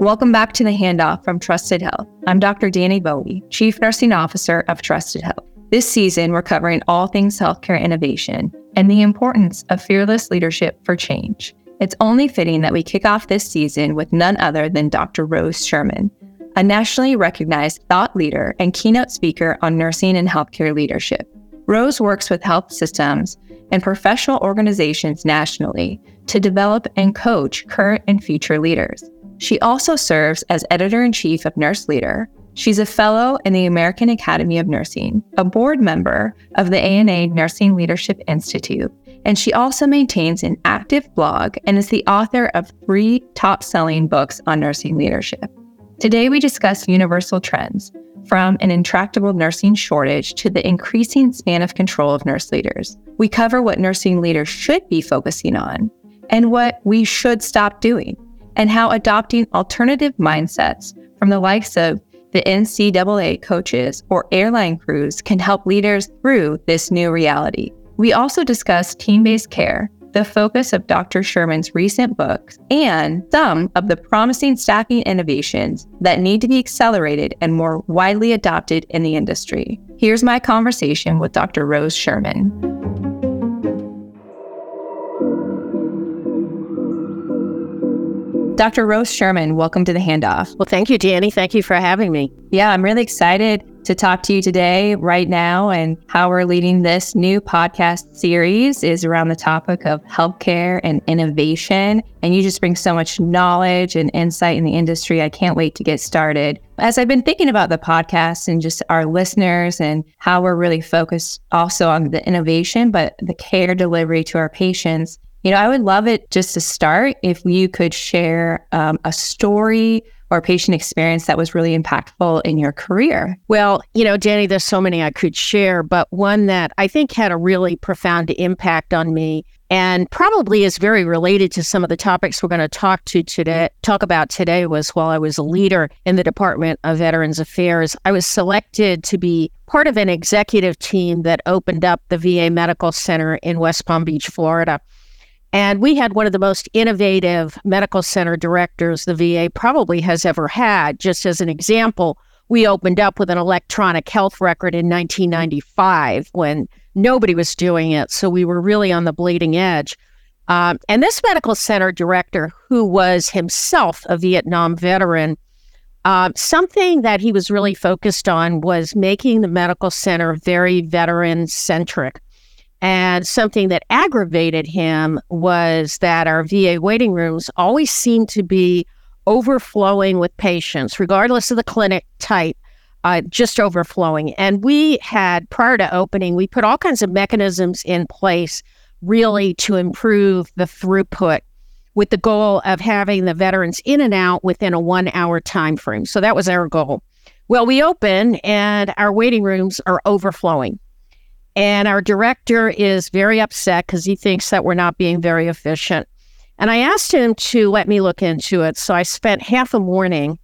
Welcome back to the handoff from Trusted Health. I'm Dr. Danny Bowie, Chief Nursing Officer of Trusted Health. This season, we're covering all things healthcare innovation and the importance of fearless leadership for change. It's only fitting that we kick off this season with none other than Dr. Rose Sherman, a nationally recognized thought leader and keynote speaker on nursing and healthcare leadership. Rose works with health systems and professional organizations nationally to develop and coach current and future leaders. She also serves as editor in chief of Nurse Leader. She's a fellow in the American Academy of Nursing, a board member of the ANA Nursing Leadership Institute, and she also maintains an active blog and is the author of three top selling books on nursing leadership. Today, we discuss universal trends from an intractable nursing shortage to the increasing span of control of nurse leaders. We cover what nursing leaders should be focusing on and what we should stop doing and how adopting alternative mindsets from the likes of the NCAA coaches or airline crews can help leaders through this new reality. We also discuss team based care, the focus of Dr. Sherman's recent books, and some of the promising staffing innovations that need to be accelerated and more widely adopted in the industry. Here's my conversation with Dr. Rose Sherman. Dr. Rose Sherman, welcome to the handoff. Well, thank you, Danny. Thank you for having me. Yeah, I'm really excited to talk to you today, right now, and how we're leading this new podcast series is around the topic of healthcare and innovation. And you just bring so much knowledge and insight in the industry. I can't wait to get started. As I've been thinking about the podcast and just our listeners and how we're really focused also on the innovation, but the care delivery to our patients, you know, I would love it just to start if you could share um, a story or patient experience that was really impactful in your career? Well, you know, Danny, there's so many I could share, but one that I think had a really profound impact on me and probably is very related to some of the topics we're going to talk to today talk about today was while I was a leader in the Department of Veterans Affairs, I was selected to be part of an executive team that opened up the VA Medical Center in West Palm Beach, Florida. And we had one of the most innovative medical center directors the VA probably has ever had. Just as an example, we opened up with an electronic health record in 1995 when nobody was doing it. So we were really on the bleeding edge. Um, and this medical center director, who was himself a Vietnam veteran, uh, something that he was really focused on was making the medical center very veteran centric. And something that aggravated him was that our VA waiting rooms always seemed to be overflowing with patients, regardless of the clinic type, uh, just overflowing. And we had, prior to opening, we put all kinds of mechanisms in place really to improve the throughput with the goal of having the veterans in and out within a one hour time frame. So that was our goal. Well, we open and our waiting rooms are overflowing. And our director is very upset because he thinks that we're not being very efficient. And I asked him to let me look into it. So I spent half a morning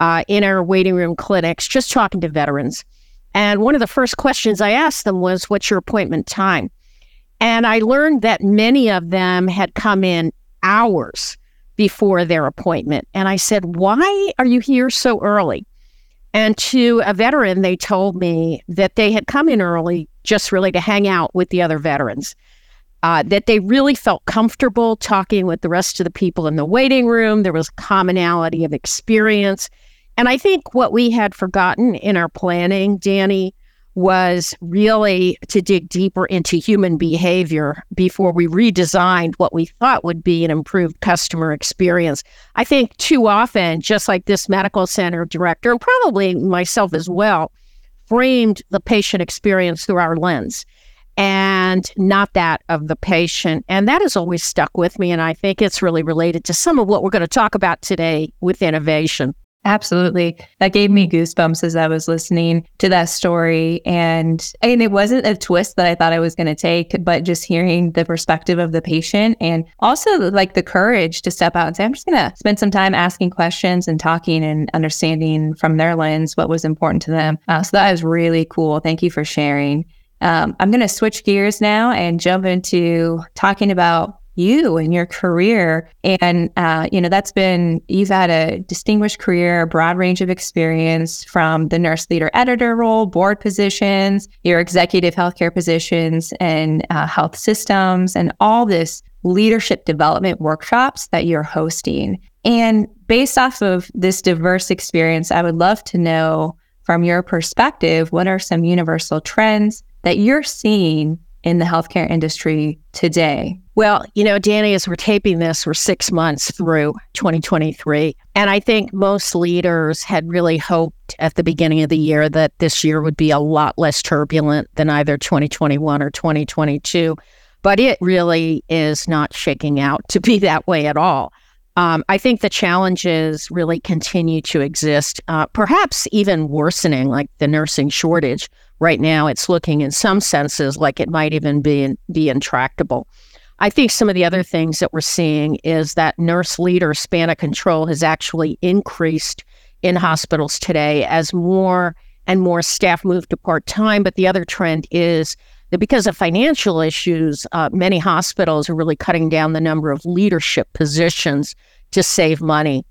uh, in our waiting room clinics just talking to veterans. And one of the first questions I asked them was, What's your appointment time? And I learned that many of them had come in hours before their appointment. And I said, Why are you here so early? And to a veteran, they told me that they had come in early just really to hang out with the other veterans. Uh, that they really felt comfortable talking with the rest of the people in the waiting room. There was commonality of experience. And I think what we had forgotten in our planning, Danny, was really to dig deeper into human behavior before we redesigned what we thought would be an improved customer experience. I think too often, just like this medical center director, and probably myself as well, framed the patient experience through our lens and not that of the patient. And that has always stuck with me. And I think it's really related to some of what we're going to talk about today with innovation. Absolutely. That gave me goosebumps as I was listening to that story. And and it wasn't a twist that I thought I was going to take, but just hearing the perspective of the patient and also like the courage to step out and say, I'm just going to spend some time asking questions and talking and understanding from their lens what was important to them. Uh, so that was really cool. Thank you for sharing. Um, I'm going to switch gears now and jump into talking about you and your career. And, uh, you know, that's been, you've had a distinguished career, a broad range of experience from the nurse leader editor role, board positions, your executive healthcare positions, and uh, health systems, and all this leadership development workshops that you're hosting. And based off of this diverse experience, I would love to know from your perspective what are some universal trends that you're seeing in the healthcare industry today? Well, you know, Danny, as we're taping this, we're six months through 2023. And I think most leaders had really hoped at the beginning of the year that this year would be a lot less turbulent than either 2021 or 2022. But it really is not shaking out to be that way at all. Um, I think the challenges really continue to exist, uh, perhaps even worsening, like the nursing shortage. Right now, it's looking in some senses like it might even be, be intractable. I think some of the other things that we're seeing is that nurse leader span of control has actually increased in hospitals today as more and more staff move to part time. But the other trend is that because of financial issues, uh, many hospitals are really cutting down the number of leadership positions to save money.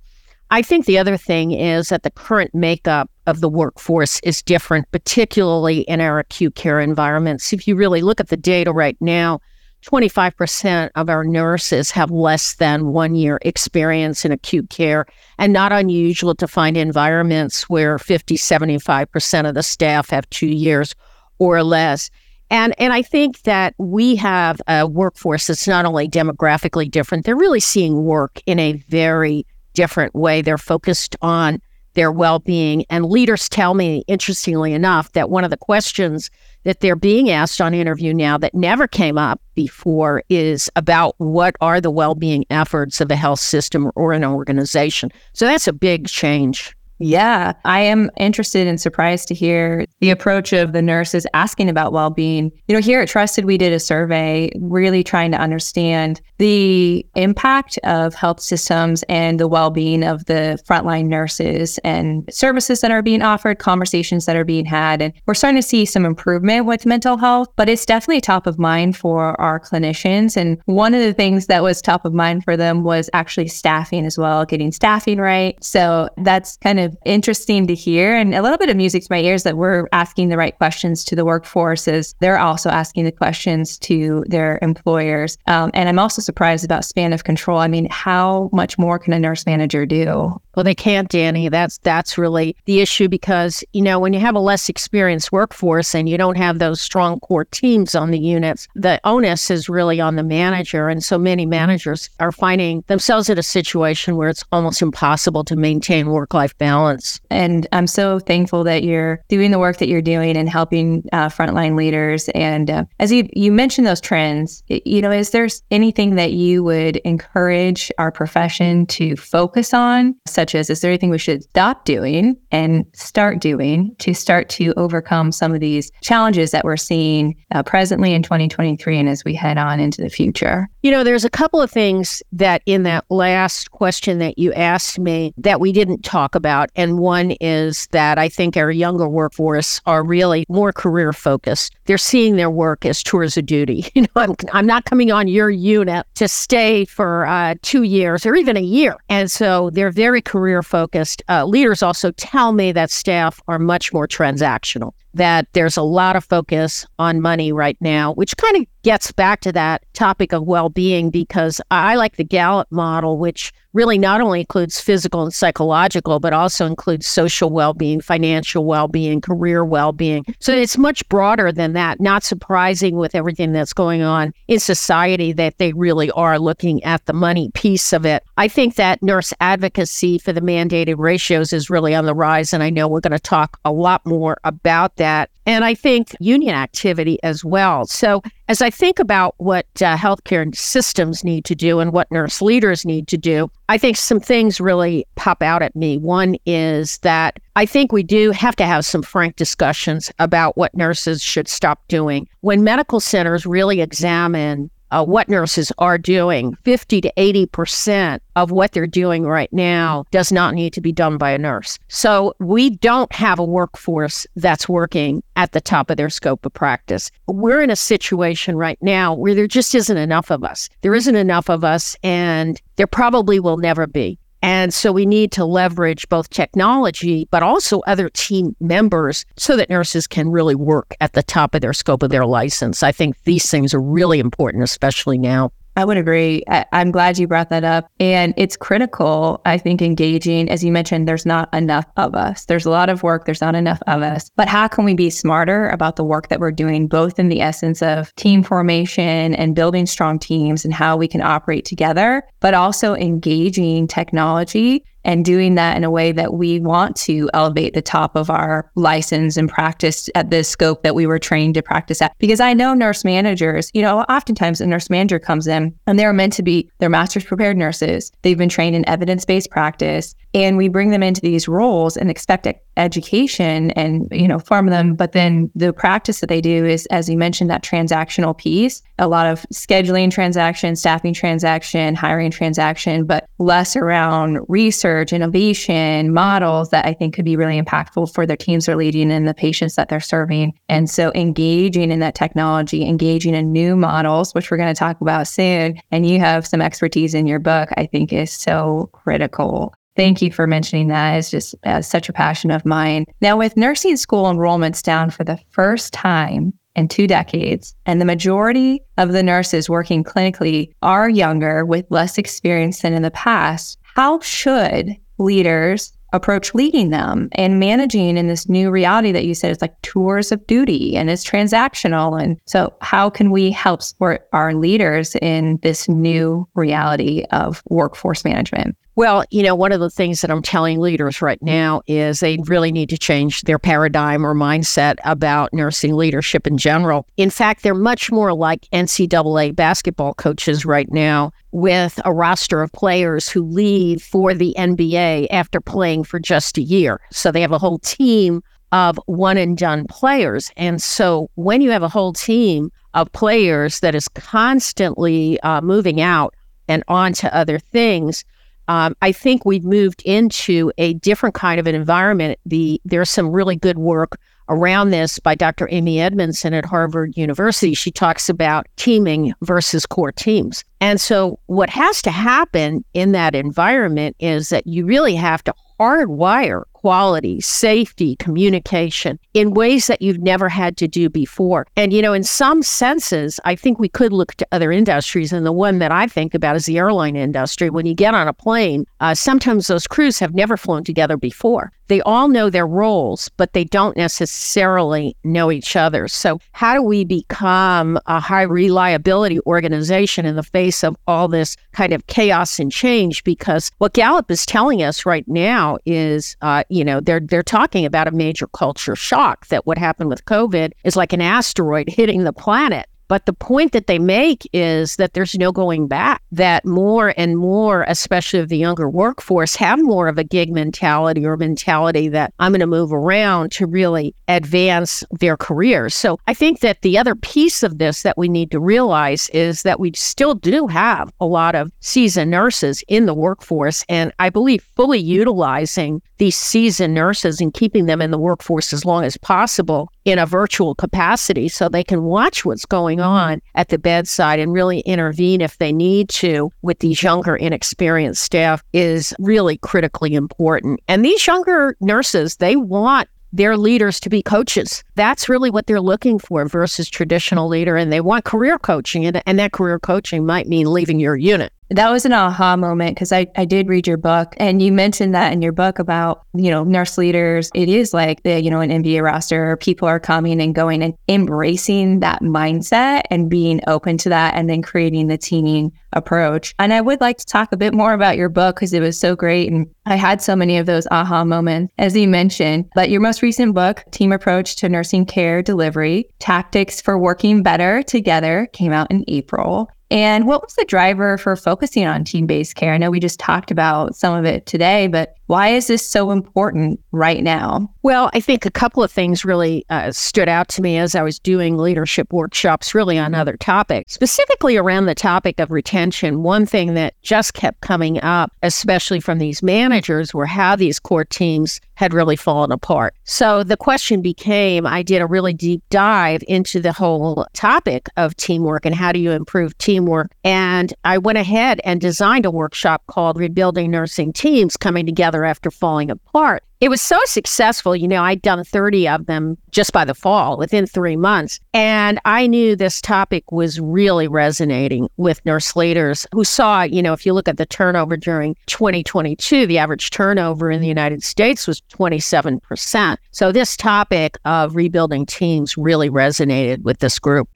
I think the other thing is that the current makeup of the workforce is different, particularly in our acute care environments. If you really look at the data right now, 25% of our nurses have less than one year experience in acute care, and not unusual to find environments where 50, 75% of the staff have two years or less. And and I think that we have a workforce that's not only demographically different, they're really seeing work in a very different way. They're focused on their well-being and leaders tell me interestingly enough that one of the questions that they're being asked on interview now that never came up before is about what are the well-being efforts of a health system or an organization. So that's a big change. Yeah, I am interested and surprised to hear the approach of the nurses asking about well being. You know, here at Trusted, we did a survey really trying to understand the impact of health systems and the well being of the frontline nurses and services that are being offered, conversations that are being had. And we're starting to see some improvement with mental health, but it's definitely top of mind for our clinicians. And one of the things that was top of mind for them was actually staffing as well, getting staffing right. So that's kind of interesting to hear and a little bit of music to my ears that we're asking the right questions to the workforce as they're also asking the questions to their employers. Um, and I'm also surprised about span of control. I mean, how much more can a nurse manager do? Well, they can't, Danny. That's that's really the issue because you know when you have a less experienced workforce and you don't have those strong core teams on the units, the onus is really on the manager, and so many managers are finding themselves in a situation where it's almost impossible to maintain work-life balance. And I'm so thankful that you're doing the work that you're doing and helping uh, frontline leaders. And uh, as you you mentioned those trends, you know, is there anything that you would encourage our profession to focus on? Such as is there anything we should stop doing and start doing to start to overcome some of these challenges that we're seeing uh, presently in 2023 and as we head on into the future? You know, there's a couple of things that in that last question that you asked me that we didn't talk about. And one is that I think our younger workforce are really more career focused. They're seeing their work as tours of duty. You know, I'm, I'm not coming on your unit to stay for uh, two years or even a year. And so they're very career focused. Uh, leaders also tell me that staff are much more transactional that there's a lot of focus on money right now, which kind of gets back to that topic of well being because I like the Gallup model, which really not only includes physical and psychological, but also includes social well being, financial well being, career well being. So it's much broader than that. Not surprising with everything that's going on in society that they really are looking at the money piece of it. I think that nurse advocacy for the mandated ratios is really on the rise. And I know we're going to talk a lot more about that. And I think union activity as well. So, as I think about what uh, healthcare systems need to do and what nurse leaders need to do, I think some things really pop out at me. One is that I think we do have to have some frank discussions about what nurses should stop doing. When medical centers really examine uh, what nurses are doing, 50 to 80% of what they're doing right now does not need to be done by a nurse. So we don't have a workforce that's working at the top of their scope of practice. We're in a situation right now where there just isn't enough of us. There isn't enough of us, and there probably will never be. And so we need to leverage both technology, but also other team members so that nurses can really work at the top of their scope of their license. I think these things are really important, especially now. I would agree. I, am glad you brought that up. And it's critical, I think, engaging. As you mentioned, there's not enough of us. There's a lot of work, there's not enough of us. But how can we be smarter about the work that we're doing, both in the essence of team formation and building strong teams and how we can operate together, but also engaging technology and doing that in a way that we want to elevate the top of our license and practice at the scope that we were trained to practice at. Because I know nurse managers, you know, oftentimes a nurse manager comes in and they're meant to be, they're master's prepared nurses. They've been trained in evidence based practice and we bring them into these roles and expect education and you know form them. But then the practice that they do is as you mentioned that transactional piece a lot of scheduling transaction staffing transaction hiring transaction but less around research innovation models that i think could be really impactful for their teams they're leading and the patients that they're serving. And so engaging in that technology engaging in new models which we're going to talk about soon and you have some expertise in your book i think is so critical Thank you for mentioning that. It's just uh, such a passion of mine. Now, with nursing school enrollments down for the first time in two decades, and the majority of the nurses working clinically are younger with less experience than in the past, how should leaders approach leading them and managing in this new reality that you said is like tours of duty and it's transactional. And so, how can we help support our leaders in this new reality of workforce management? Well, you know, one of the things that I'm telling leaders right now is they really need to change their paradigm or mindset about nursing leadership in general. In fact, they're much more like NCAA basketball coaches right now with a roster of players who leave for the NBA after playing for just a year. So they have a whole team of one and done players. And so when you have a whole team of players that is constantly uh, moving out and on to other things, um, I think we've moved into a different kind of an environment. The there's some really good work around this by Dr. Amy Edmondson at Harvard University. She talks about teaming versus core teams. And so, what has to happen in that environment is that you really have to hardwire quality, safety, communication in ways that you've never had to do before. And, you know, in some senses, I think we could look to other industries. And the one that I think about is the airline industry. When you get on a plane, uh, sometimes those crews have never flown together before. They all know their roles, but they don't necessarily know each other. So, how do we become a high reliability organization in the face of all this kind of chaos and change? Because what Gallup is telling us right now is uh, you know, they're they're talking about a major culture shock that what happened with COVID is like an asteroid hitting the planet. But the point that they make is that there's no going back, that more and more, especially of the younger workforce, have more of a gig mentality or mentality that I'm going to move around to really advance their careers. So I think that the other piece of this that we need to realize is that we still do have a lot of seasoned nurses in the workforce. And I believe fully utilizing these seasoned nurses and keeping them in the workforce as long as possible in a virtual capacity so they can watch what's going mm-hmm. on at the bedside and really intervene if they need to with these younger, inexperienced staff is really critically important. And these younger nurses, they want their leaders to be coaches. That's really what they're looking for versus traditional leader. And they want career coaching. And, and that career coaching might mean leaving your unit that was an aha moment because I, I did read your book and you mentioned that in your book about, you know, nurse leaders. It is like the, you know, an NBA roster, people are coming and going and embracing that mindset and being open to that and then creating the teaming approach. And I would like to talk a bit more about your book because it was so great. And I had so many of those aha moments, as you mentioned. But your most recent book, Team Approach to Nursing Care Delivery Tactics for Working Better Together, came out in April. And what was the driver for focusing on team based care? I know we just talked about some of it today, but Why is this so important right now? Well, I think a couple of things really uh, stood out to me as I was doing leadership workshops, really on other topics, specifically around the topic of retention. One thing that just kept coming up, especially from these managers, were how these core teams had really fallen apart. So the question became I did a really deep dive into the whole topic of teamwork and how do you improve teamwork. And I went ahead and designed a workshop called Rebuilding Nursing Teams Coming Together After Falling Apart it was so successful. You know, I'd done 30 of them just by the fall within three months. And I knew this topic was really resonating with nurse leaders who saw, you know, if you look at the turnover during 2022, the average turnover in the United States was 27%. So this topic of rebuilding teams really resonated with this group.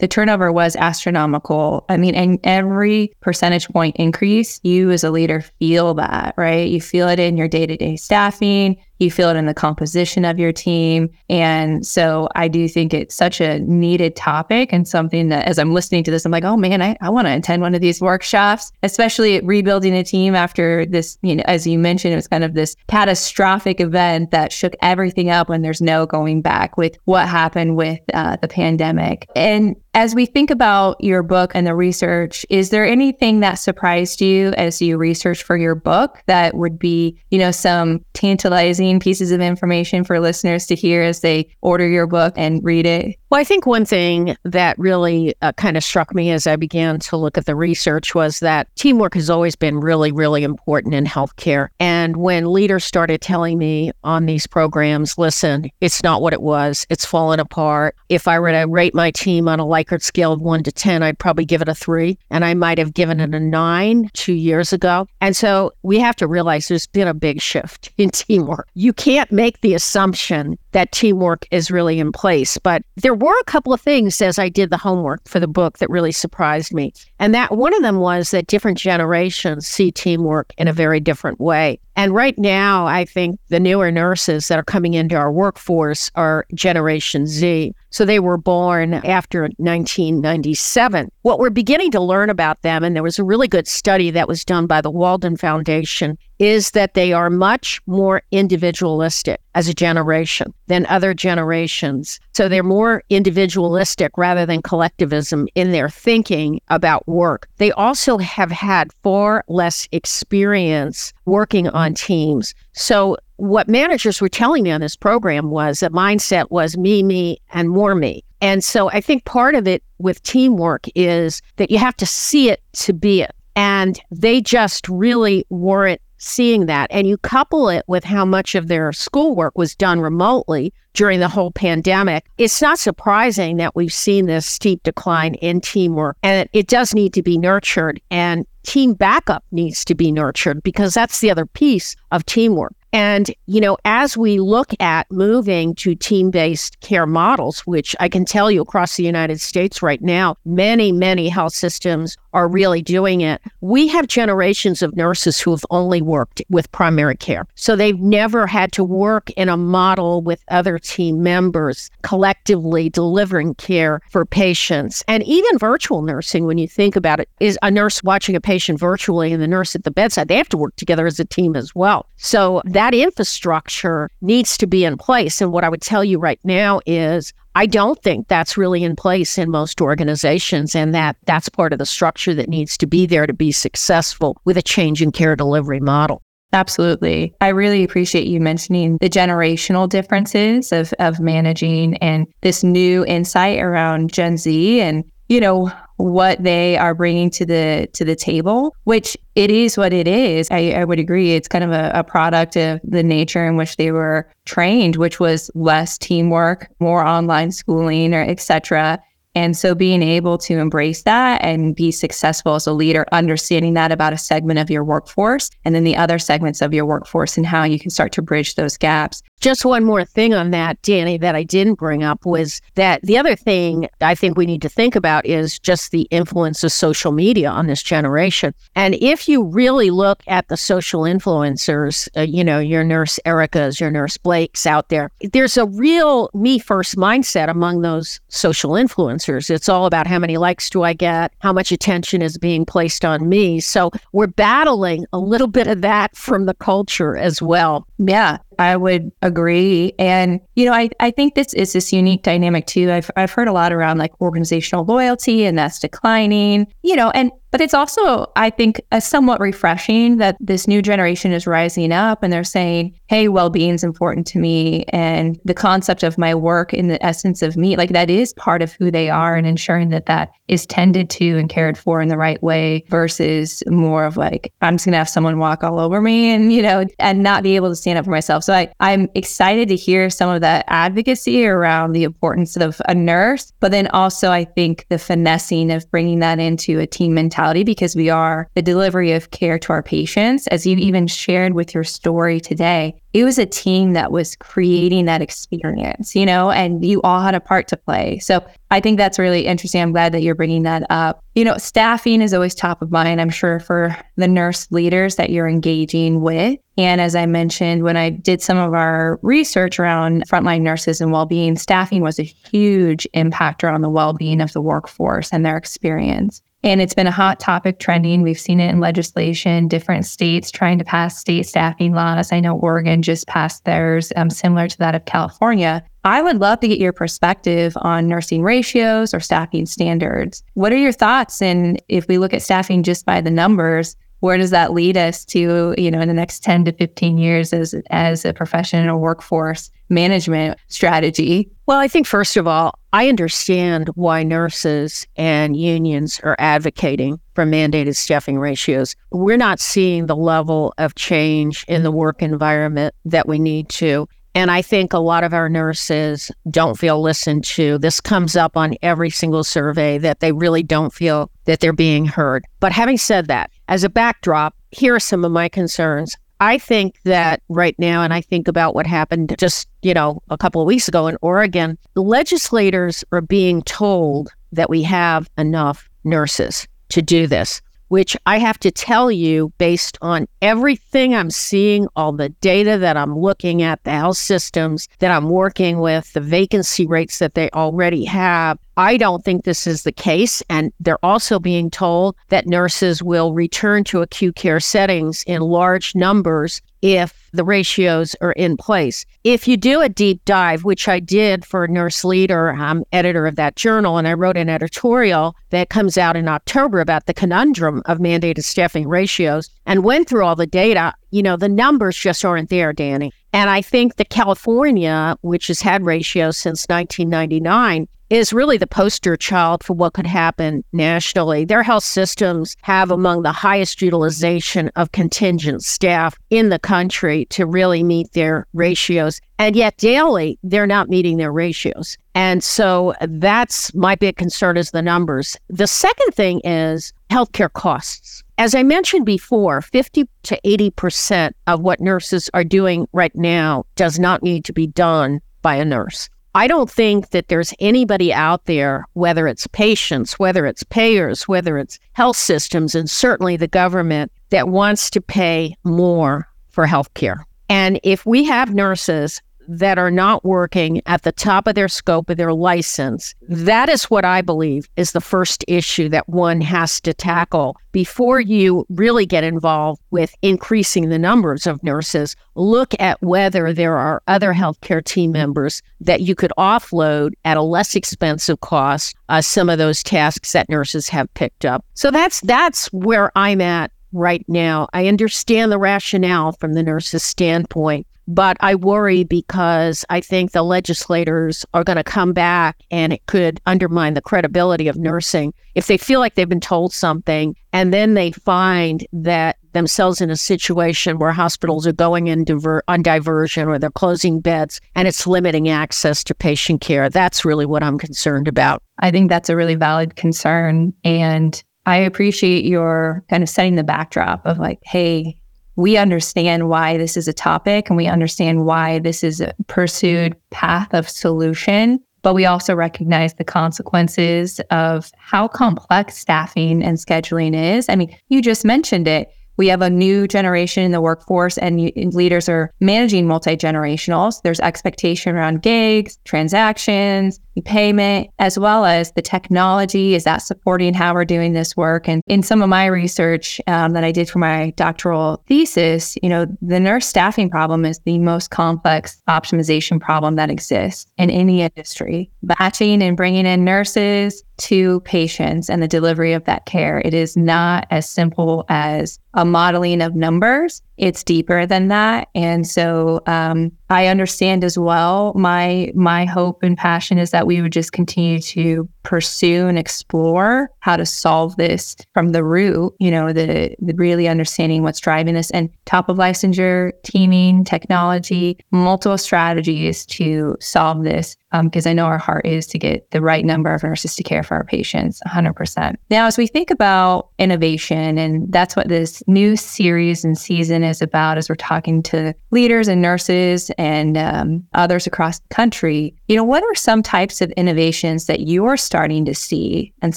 The turnover was astronomical. I mean, and every percentage point increase, you as a leader feel that, right? You feel it in your day to day staffing, you feel it in the composition of your team. And so I do think it's such a needed topic and something that as I'm listening to this, I'm like, oh man, I, I want to attend one of these workshops, especially rebuilding a team after this, you know, as you mentioned, it was kind of this catastrophic event that shook everything up when there's no going back with what happened with uh, the pandemic. And as we think about your book and the research, is there anything that surprised you as you researched for your book that would be, you know, some tantalizing pieces of information for listeners to hear as they order your book and read it? Well, I think one thing that really uh, kind of struck me as I began to look at the research was that teamwork has always been really, really important in healthcare. And when leaders started telling me on these programs, listen, it's not what it was, it's fallen apart. If I were to rate my team on a Likert scale of one to 10, I'd probably give it a three. And I might have given it a nine two years ago. And so we have to realize there's been a big shift in teamwork. You can't make the assumption that teamwork is really in place. But there were a couple of things as I did the homework for the book that really surprised me. And that one of them was that different generations see teamwork in a very different way. And right now, I think the newer nurses that are coming into our workforce are Generation Z. So they were born after 1997. What we're beginning to learn about them, and there was a really good study that was done by the Walden Foundation, is that they are much more individualistic as a generation than other generations. So they're more individualistic rather than collectivism in their thinking about work. They also have had far less experience working on teams. So what managers were telling me on this program was that mindset was me, me, and more me. And so I think part of it with teamwork is that you have to see it to be it. And they just really weren't seeing that. And you couple it with how much of their schoolwork was done remotely during the whole pandemic. It's not surprising that we've seen this steep decline in teamwork and it does need to be nurtured and team backup needs to be nurtured because that's the other piece of teamwork. And, you know, as we look at moving to team based care models, which I can tell you across the United States right now, many, many health systems are really doing it. We have generations of nurses who have only worked with primary care. So they've never had to work in a model with other team members collectively delivering care for patients. And even virtual nursing, when you think about it, is a nurse watching a patient virtually and the nurse at the bedside. They have to work together as a team as well. So that infrastructure needs to be in place. And what I would tell you right now is I don't think that's really in place in most organizations, and that that's part of the structure that needs to be there to be successful with a change in care delivery model. Absolutely. I really appreciate you mentioning the generational differences of, of managing and this new insight around Gen Z and, you know, what they are bringing to the to the table which it is what it is. I, I would agree. It's kind of a, a product of the nature in which they were trained which was less teamwork more online schooling or etc and so being able to embrace that and be successful as a leader, understanding that about a segment of your workforce and then the other segments of your workforce and how you can start to bridge those gaps. Just one more thing on that, Danny, that I didn't bring up was that the other thing I think we need to think about is just the influence of social media on this generation. And if you really look at the social influencers, uh, you know, your nurse Erica's, your nurse Blake's out there, there's a real me first mindset among those social influencers. It's all about how many likes do I get, how much attention is being placed on me. So we're battling a little bit of that from the culture as well. Yeah, I would agree. And, you know, I, I think this is this unique dynamic too. I've, I've heard a lot around like organizational loyalty and that's declining, you know, and but it's also, I think, a somewhat refreshing that this new generation is rising up and they're saying, hey, well being is important to me. And the concept of my work in the essence of me, like that is part of who they are and ensuring that that is tended to and cared for in the right way versus more of like, I'm just going to have someone walk all over me and, you know, and not be able to stand up for myself. So I, I'm excited to hear some of that advocacy around the importance of a nurse, but then also I think the finessing of bringing that into a team mentality mentality because we are the delivery of care to our patients. As you even shared with your story today, it was a team that was creating that experience, you know, and you all had a part to play. So I think that's really interesting. I'm glad that you're bringing that up. You know, staffing is always top of mind, I'm sure, for the nurse leaders that you're engaging with. And as I mentioned, when I did some of our research around frontline nurses and well being, staffing was a huge impactor on the well being of the workforce and their experience. And it's been a hot topic trending. We've seen it in legislation, different states trying to pass state staffing laws. I know Oregon just passed theirs, um, similar to that of California. I would love to get your perspective on nursing ratios or staffing standards. What are your thoughts? And if we look at staffing just by the numbers, where does that lead us to, you know, in the next 10 to 15 years as, as a professional workforce management strategy? Well, I think first of all, I understand why nurses and unions are advocating for mandated staffing ratios. We're not seeing the level of change in the work environment that we need to. And I think a lot of our nurses don't feel listened to. This comes up on every single survey that they really don't feel that they're being heard. But having said that, as a backdrop, here are some of my concerns. I think that right now, and I think about what happened just, you know, a couple of weeks ago in Oregon, the legislators are being told that we have enough nurses to do this which I have to tell you, based on everything I'm seeing, all the data that I'm looking at, the health systems that I'm working with, the vacancy rates that they already have, I don't think this is the case. And they're also being told that nurses will return to acute care settings in large numbers if the ratios are in place. If you do a deep dive, which I did for a Nurse Leader, I'm editor of that journal, and I wrote an editorial that comes out in October about the conundrum of mandated staffing ratios and went through all the data, you know, the numbers just aren't there, Danny. And I think that California, which has had ratios since 1999, is really the poster child for what could happen nationally. Their health systems have among the highest utilization of contingent staff in the country to really meet their ratios. And yet daily, they're not meeting their ratios. And so that's my big concern is the numbers. The second thing is healthcare costs. As I mentioned before, 50 to 80% of what nurses are doing right now does not need to be done by a nurse. I don't think that there's anybody out there, whether it's patients, whether it's payers, whether it's health systems, and certainly the government, that wants to pay more for healthcare. And if we have nurses that are not working at the top of their scope of their license. That is what I believe is the first issue that one has to tackle before you really get involved with increasing the numbers of nurses. Look at whether there are other healthcare team members that you could offload at a less expensive cost uh, some of those tasks that nurses have picked up. So that's that's where I'm at right now. I understand the rationale from the nurse's standpoint, but I worry because I think the legislators are going to come back and it could undermine the credibility of nursing if they feel like they've been told something and then they find that themselves in a situation where hospitals are going in diver- on diversion or they're closing beds and it's limiting access to patient care. That's really what I'm concerned about. I think that's a really valid concern. And I appreciate your kind of setting the backdrop of like, hey, we understand why this is a topic and we understand why this is a pursued path of solution but we also recognize the consequences of how complex staffing and scheduling is. I mean, you just mentioned it we have a new generation in the workforce and leaders are managing multi-generationals. There's expectation around gigs, transactions, payment, as well as the technology. Is that supporting how we're doing this work? And in some of my research um, that I did for my doctoral thesis, you know, the nurse staffing problem is the most complex optimization problem that exists in any industry. Matching and bringing in nurses, to patients and the delivery of that care. It is not as simple as a modeling of numbers it's deeper than that. And so um, I understand as well. My my hope and passion is that we would just continue to pursue and explore how to solve this from the root. You know, the, the really understanding what's driving this and top of licensure, teaming, technology, multiple strategies to solve this. Because um, I know our heart is to get the right number of nurses to care for our patients, 100%. Now, as we think about innovation, and that's what this new series and season is about as we're talking to leaders and nurses and um, others across the country. You know, what are some types of innovations that you're starting to see and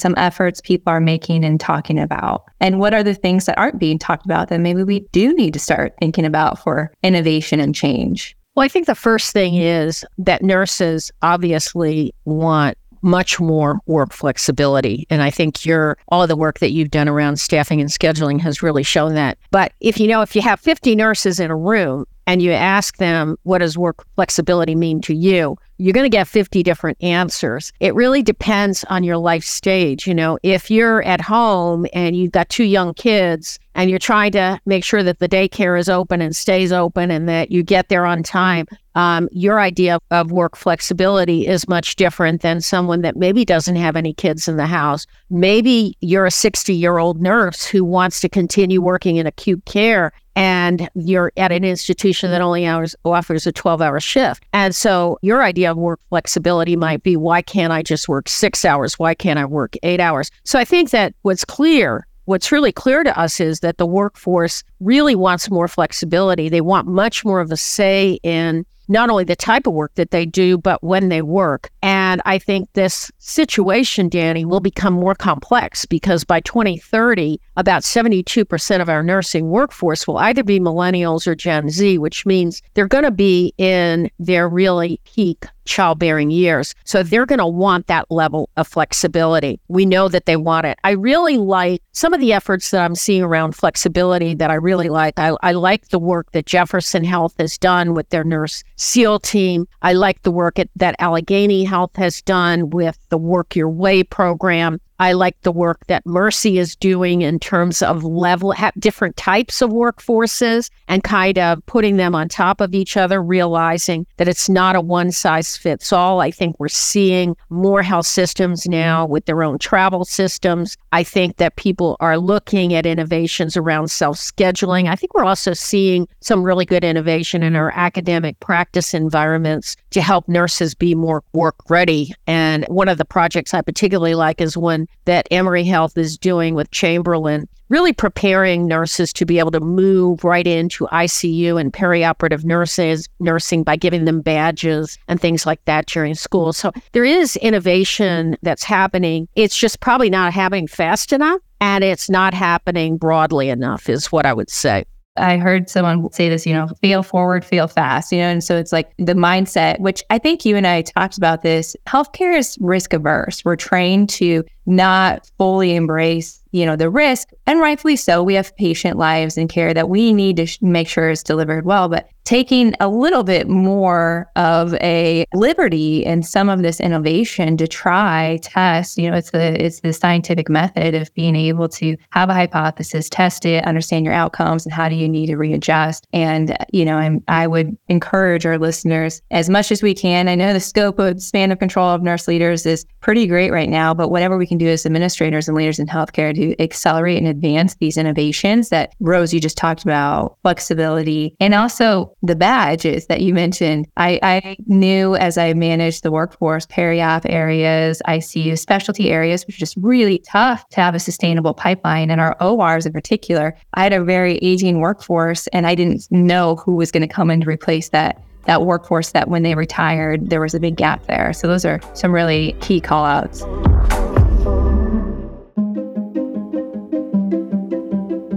some efforts people are making and talking about? And what are the things that aren't being talked about that maybe we do need to start thinking about for innovation and change? Well, I think the first thing is that nurses obviously want much more work flexibility. And I think your all of the work that you've done around staffing and scheduling has really shown that. But if you know, if you have 50 nurses in a room and you ask them, what does work flexibility mean to you? You're going to get 50 different answers. It really depends on your life stage. You know, if you're at home and you've got two young kids and you're trying to make sure that the daycare is open and stays open and that you get there on time, um, your idea of work flexibility is much different than someone that maybe doesn't have any kids in the house. Maybe you're a 60 year old nurse who wants to continue working in acute care and you're at an institution that only hours, offers a 12 hour shift. And so your idea of work flexibility might be why can't I just work six hours? Why can't I work eight hours? So I think that what's clear what's really clear to us is that the workforce really wants more flexibility. They want much more of a say in not only the type of work that they do, but when they work. And I think this situation, Danny, will become more complex because by 2030, about 72% of our nursing workforce will either be millennials or Gen Z, which means they're going to be in their really peak childbearing years. So they're going to want that level of flexibility. We know that they want it. I really like some of the efforts that I'm seeing around flexibility that I really like. I, I like the work that Jefferson Health has done with their nurse SEAL team. I like the work at, that Allegheny Health has done with the Work Your Way program. I like the work that Mercy is doing in terms of level different types of workforces and kind of putting them on top of each other, realizing that it's not a one size fits all. I think we're seeing more health systems now mm-hmm. with their own travel systems. I think that people are looking at innovations around self scheduling. I think we're also seeing some really good innovation in our academic practice environments to help nurses be more work ready. And one of the projects I particularly like is one that Emory Health is doing with Chamberlain, really preparing nurses to be able to move right into ICU and perioperative nurses nursing by giving them badges and things like that during school. So there is innovation that's happening. It's just probably not happening fast enough and it's not happening broadly enough is what I would say. I heard someone say this, you know, fail forward, fail fast, you know, and so it's like the mindset, which I think you and I talked about this. Healthcare is risk averse. We're trained to not fully embrace you know the risk and rightfully so we have patient lives and care that we need to sh- make sure is delivered well but taking a little bit more of a liberty in some of this innovation to try test you know it's the it's the scientific method of being able to have a hypothesis test it understand your outcomes and how do you need to readjust. And you know I'm, i would encourage our listeners as much as we can. I know the scope of span of control of nurse leaders is pretty great right now but whatever we can do as administrators and leaders in healthcare to accelerate and advance these innovations that Rose, you just talked about, flexibility, and also the badges that you mentioned. I, I knew as I managed the workforce, peri-op areas, ICU specialty areas, which is just really tough to have a sustainable pipeline. And our ORs in particular, I had a very aging workforce and I didn't know who was going to come in to replace that that workforce that when they retired, there was a big gap there. So those are some really key call outs.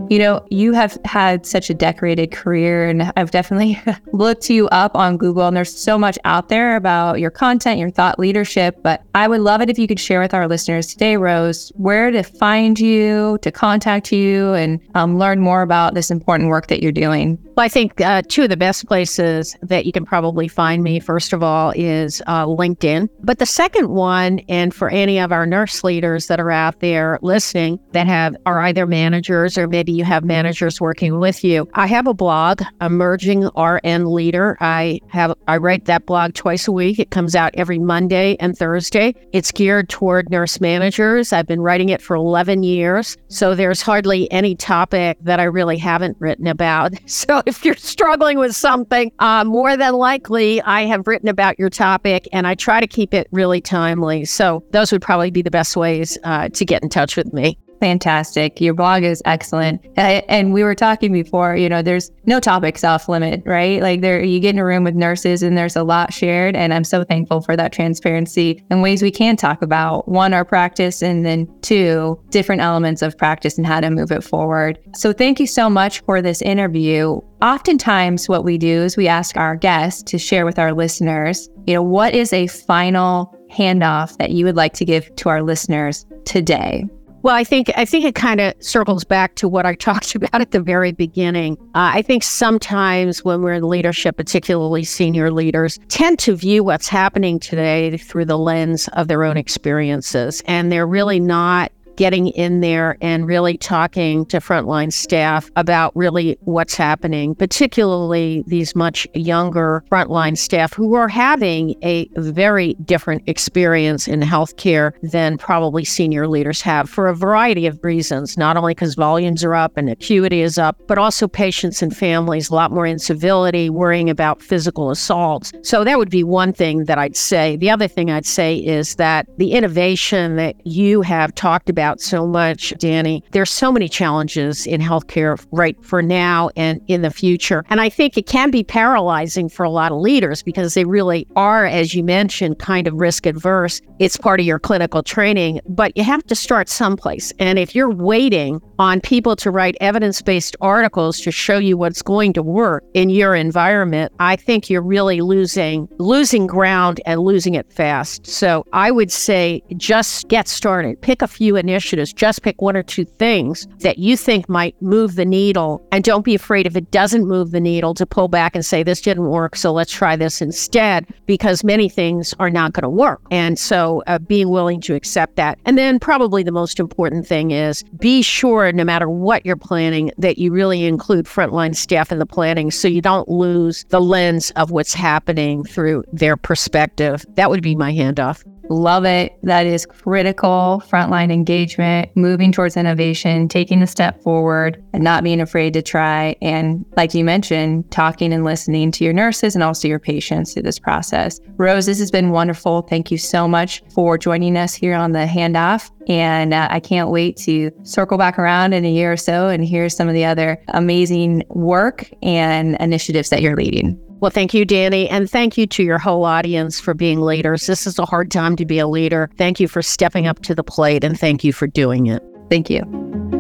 You know, you have had such a decorated career, and I've definitely looked you up on Google, and there's so much out there about your content, your thought leadership. But I would love it if you could share with our listeners today, Rose, where to find you, to contact you, and um, learn more about this important work that you're doing. Well, I think uh, two of the best places that you can probably find me, first of all, is uh, LinkedIn. But the second one, and for any of our nurse leaders that are out there listening that have are either managers or maybe you have managers working with you. I have a blog, Emerging RN Leader. I have I write that blog twice a week. It comes out every Monday and Thursday. It's geared toward nurse managers. I've been writing it for 11 years, so there's hardly any topic that I really haven't written about. So if you're struggling with something, uh, more than likely I have written about your topic, and I try to keep it really timely. So those would probably be the best ways uh, to get in touch with me. Fantastic. Your blog is excellent. And we were talking before, you know, there's no topics off limit, right? Like there you get in a room with nurses and there's a lot shared and I'm so thankful for that transparency and ways we can talk about one our practice and then two different elements of practice and how to move it forward. So thank you so much for this interview. Oftentimes what we do is we ask our guests to share with our listeners, you know, what is a final handoff that you would like to give to our listeners today? Well, I think I think it kind of circles back to what I talked about at the very beginning. Uh, I think sometimes when we're in leadership, particularly senior leaders, tend to view what's happening today through the lens of their own experiences, and they're really not getting in there and really talking to frontline staff about really what's happening, particularly these much younger frontline staff who are having a very different experience in healthcare than probably senior leaders have for a variety of reasons, not only because volumes are up and acuity is up, but also patients and families, a lot more incivility, worrying about physical assaults. So that would be one thing that I'd say. The other thing I'd say is that the innovation that you have talked about about so much, Danny. There's so many challenges in healthcare right for now and in the future. And I think it can be paralyzing for a lot of leaders because they really are, as you mentioned, kind of risk adverse. It's part of your clinical training, but you have to start someplace. And if you're waiting on people to write evidence based articles to show you what's going to work in your environment, I think you're really losing losing ground and losing it fast. So I would say just get started. Pick a few initiatives initiatives. Just pick one or two things that you think might move the needle. And don't be afraid if it doesn't move the needle to pull back and say, this didn't work. So let's try this instead, because many things are not going to work. And so uh, being willing to accept that. And then probably the most important thing is be sure, no matter what you're planning, that you really include frontline staff in the planning so you don't lose the lens of what's happening through their perspective. That would be my handoff. Love it. That is critical frontline engagement, moving towards innovation, taking a step forward, and not being afraid to try. And like you mentioned, talking and listening to your nurses and also your patients through this process. Rose, this has been wonderful. Thank you so much for joining us here on the handoff. And uh, I can't wait to circle back around in a year or so and hear some of the other amazing work and initiatives that you're leading. Well, thank you, Danny. And thank you to your whole audience for being leaders. This is a hard time to be a leader. Thank you for stepping up to the plate and thank you for doing it. Thank you.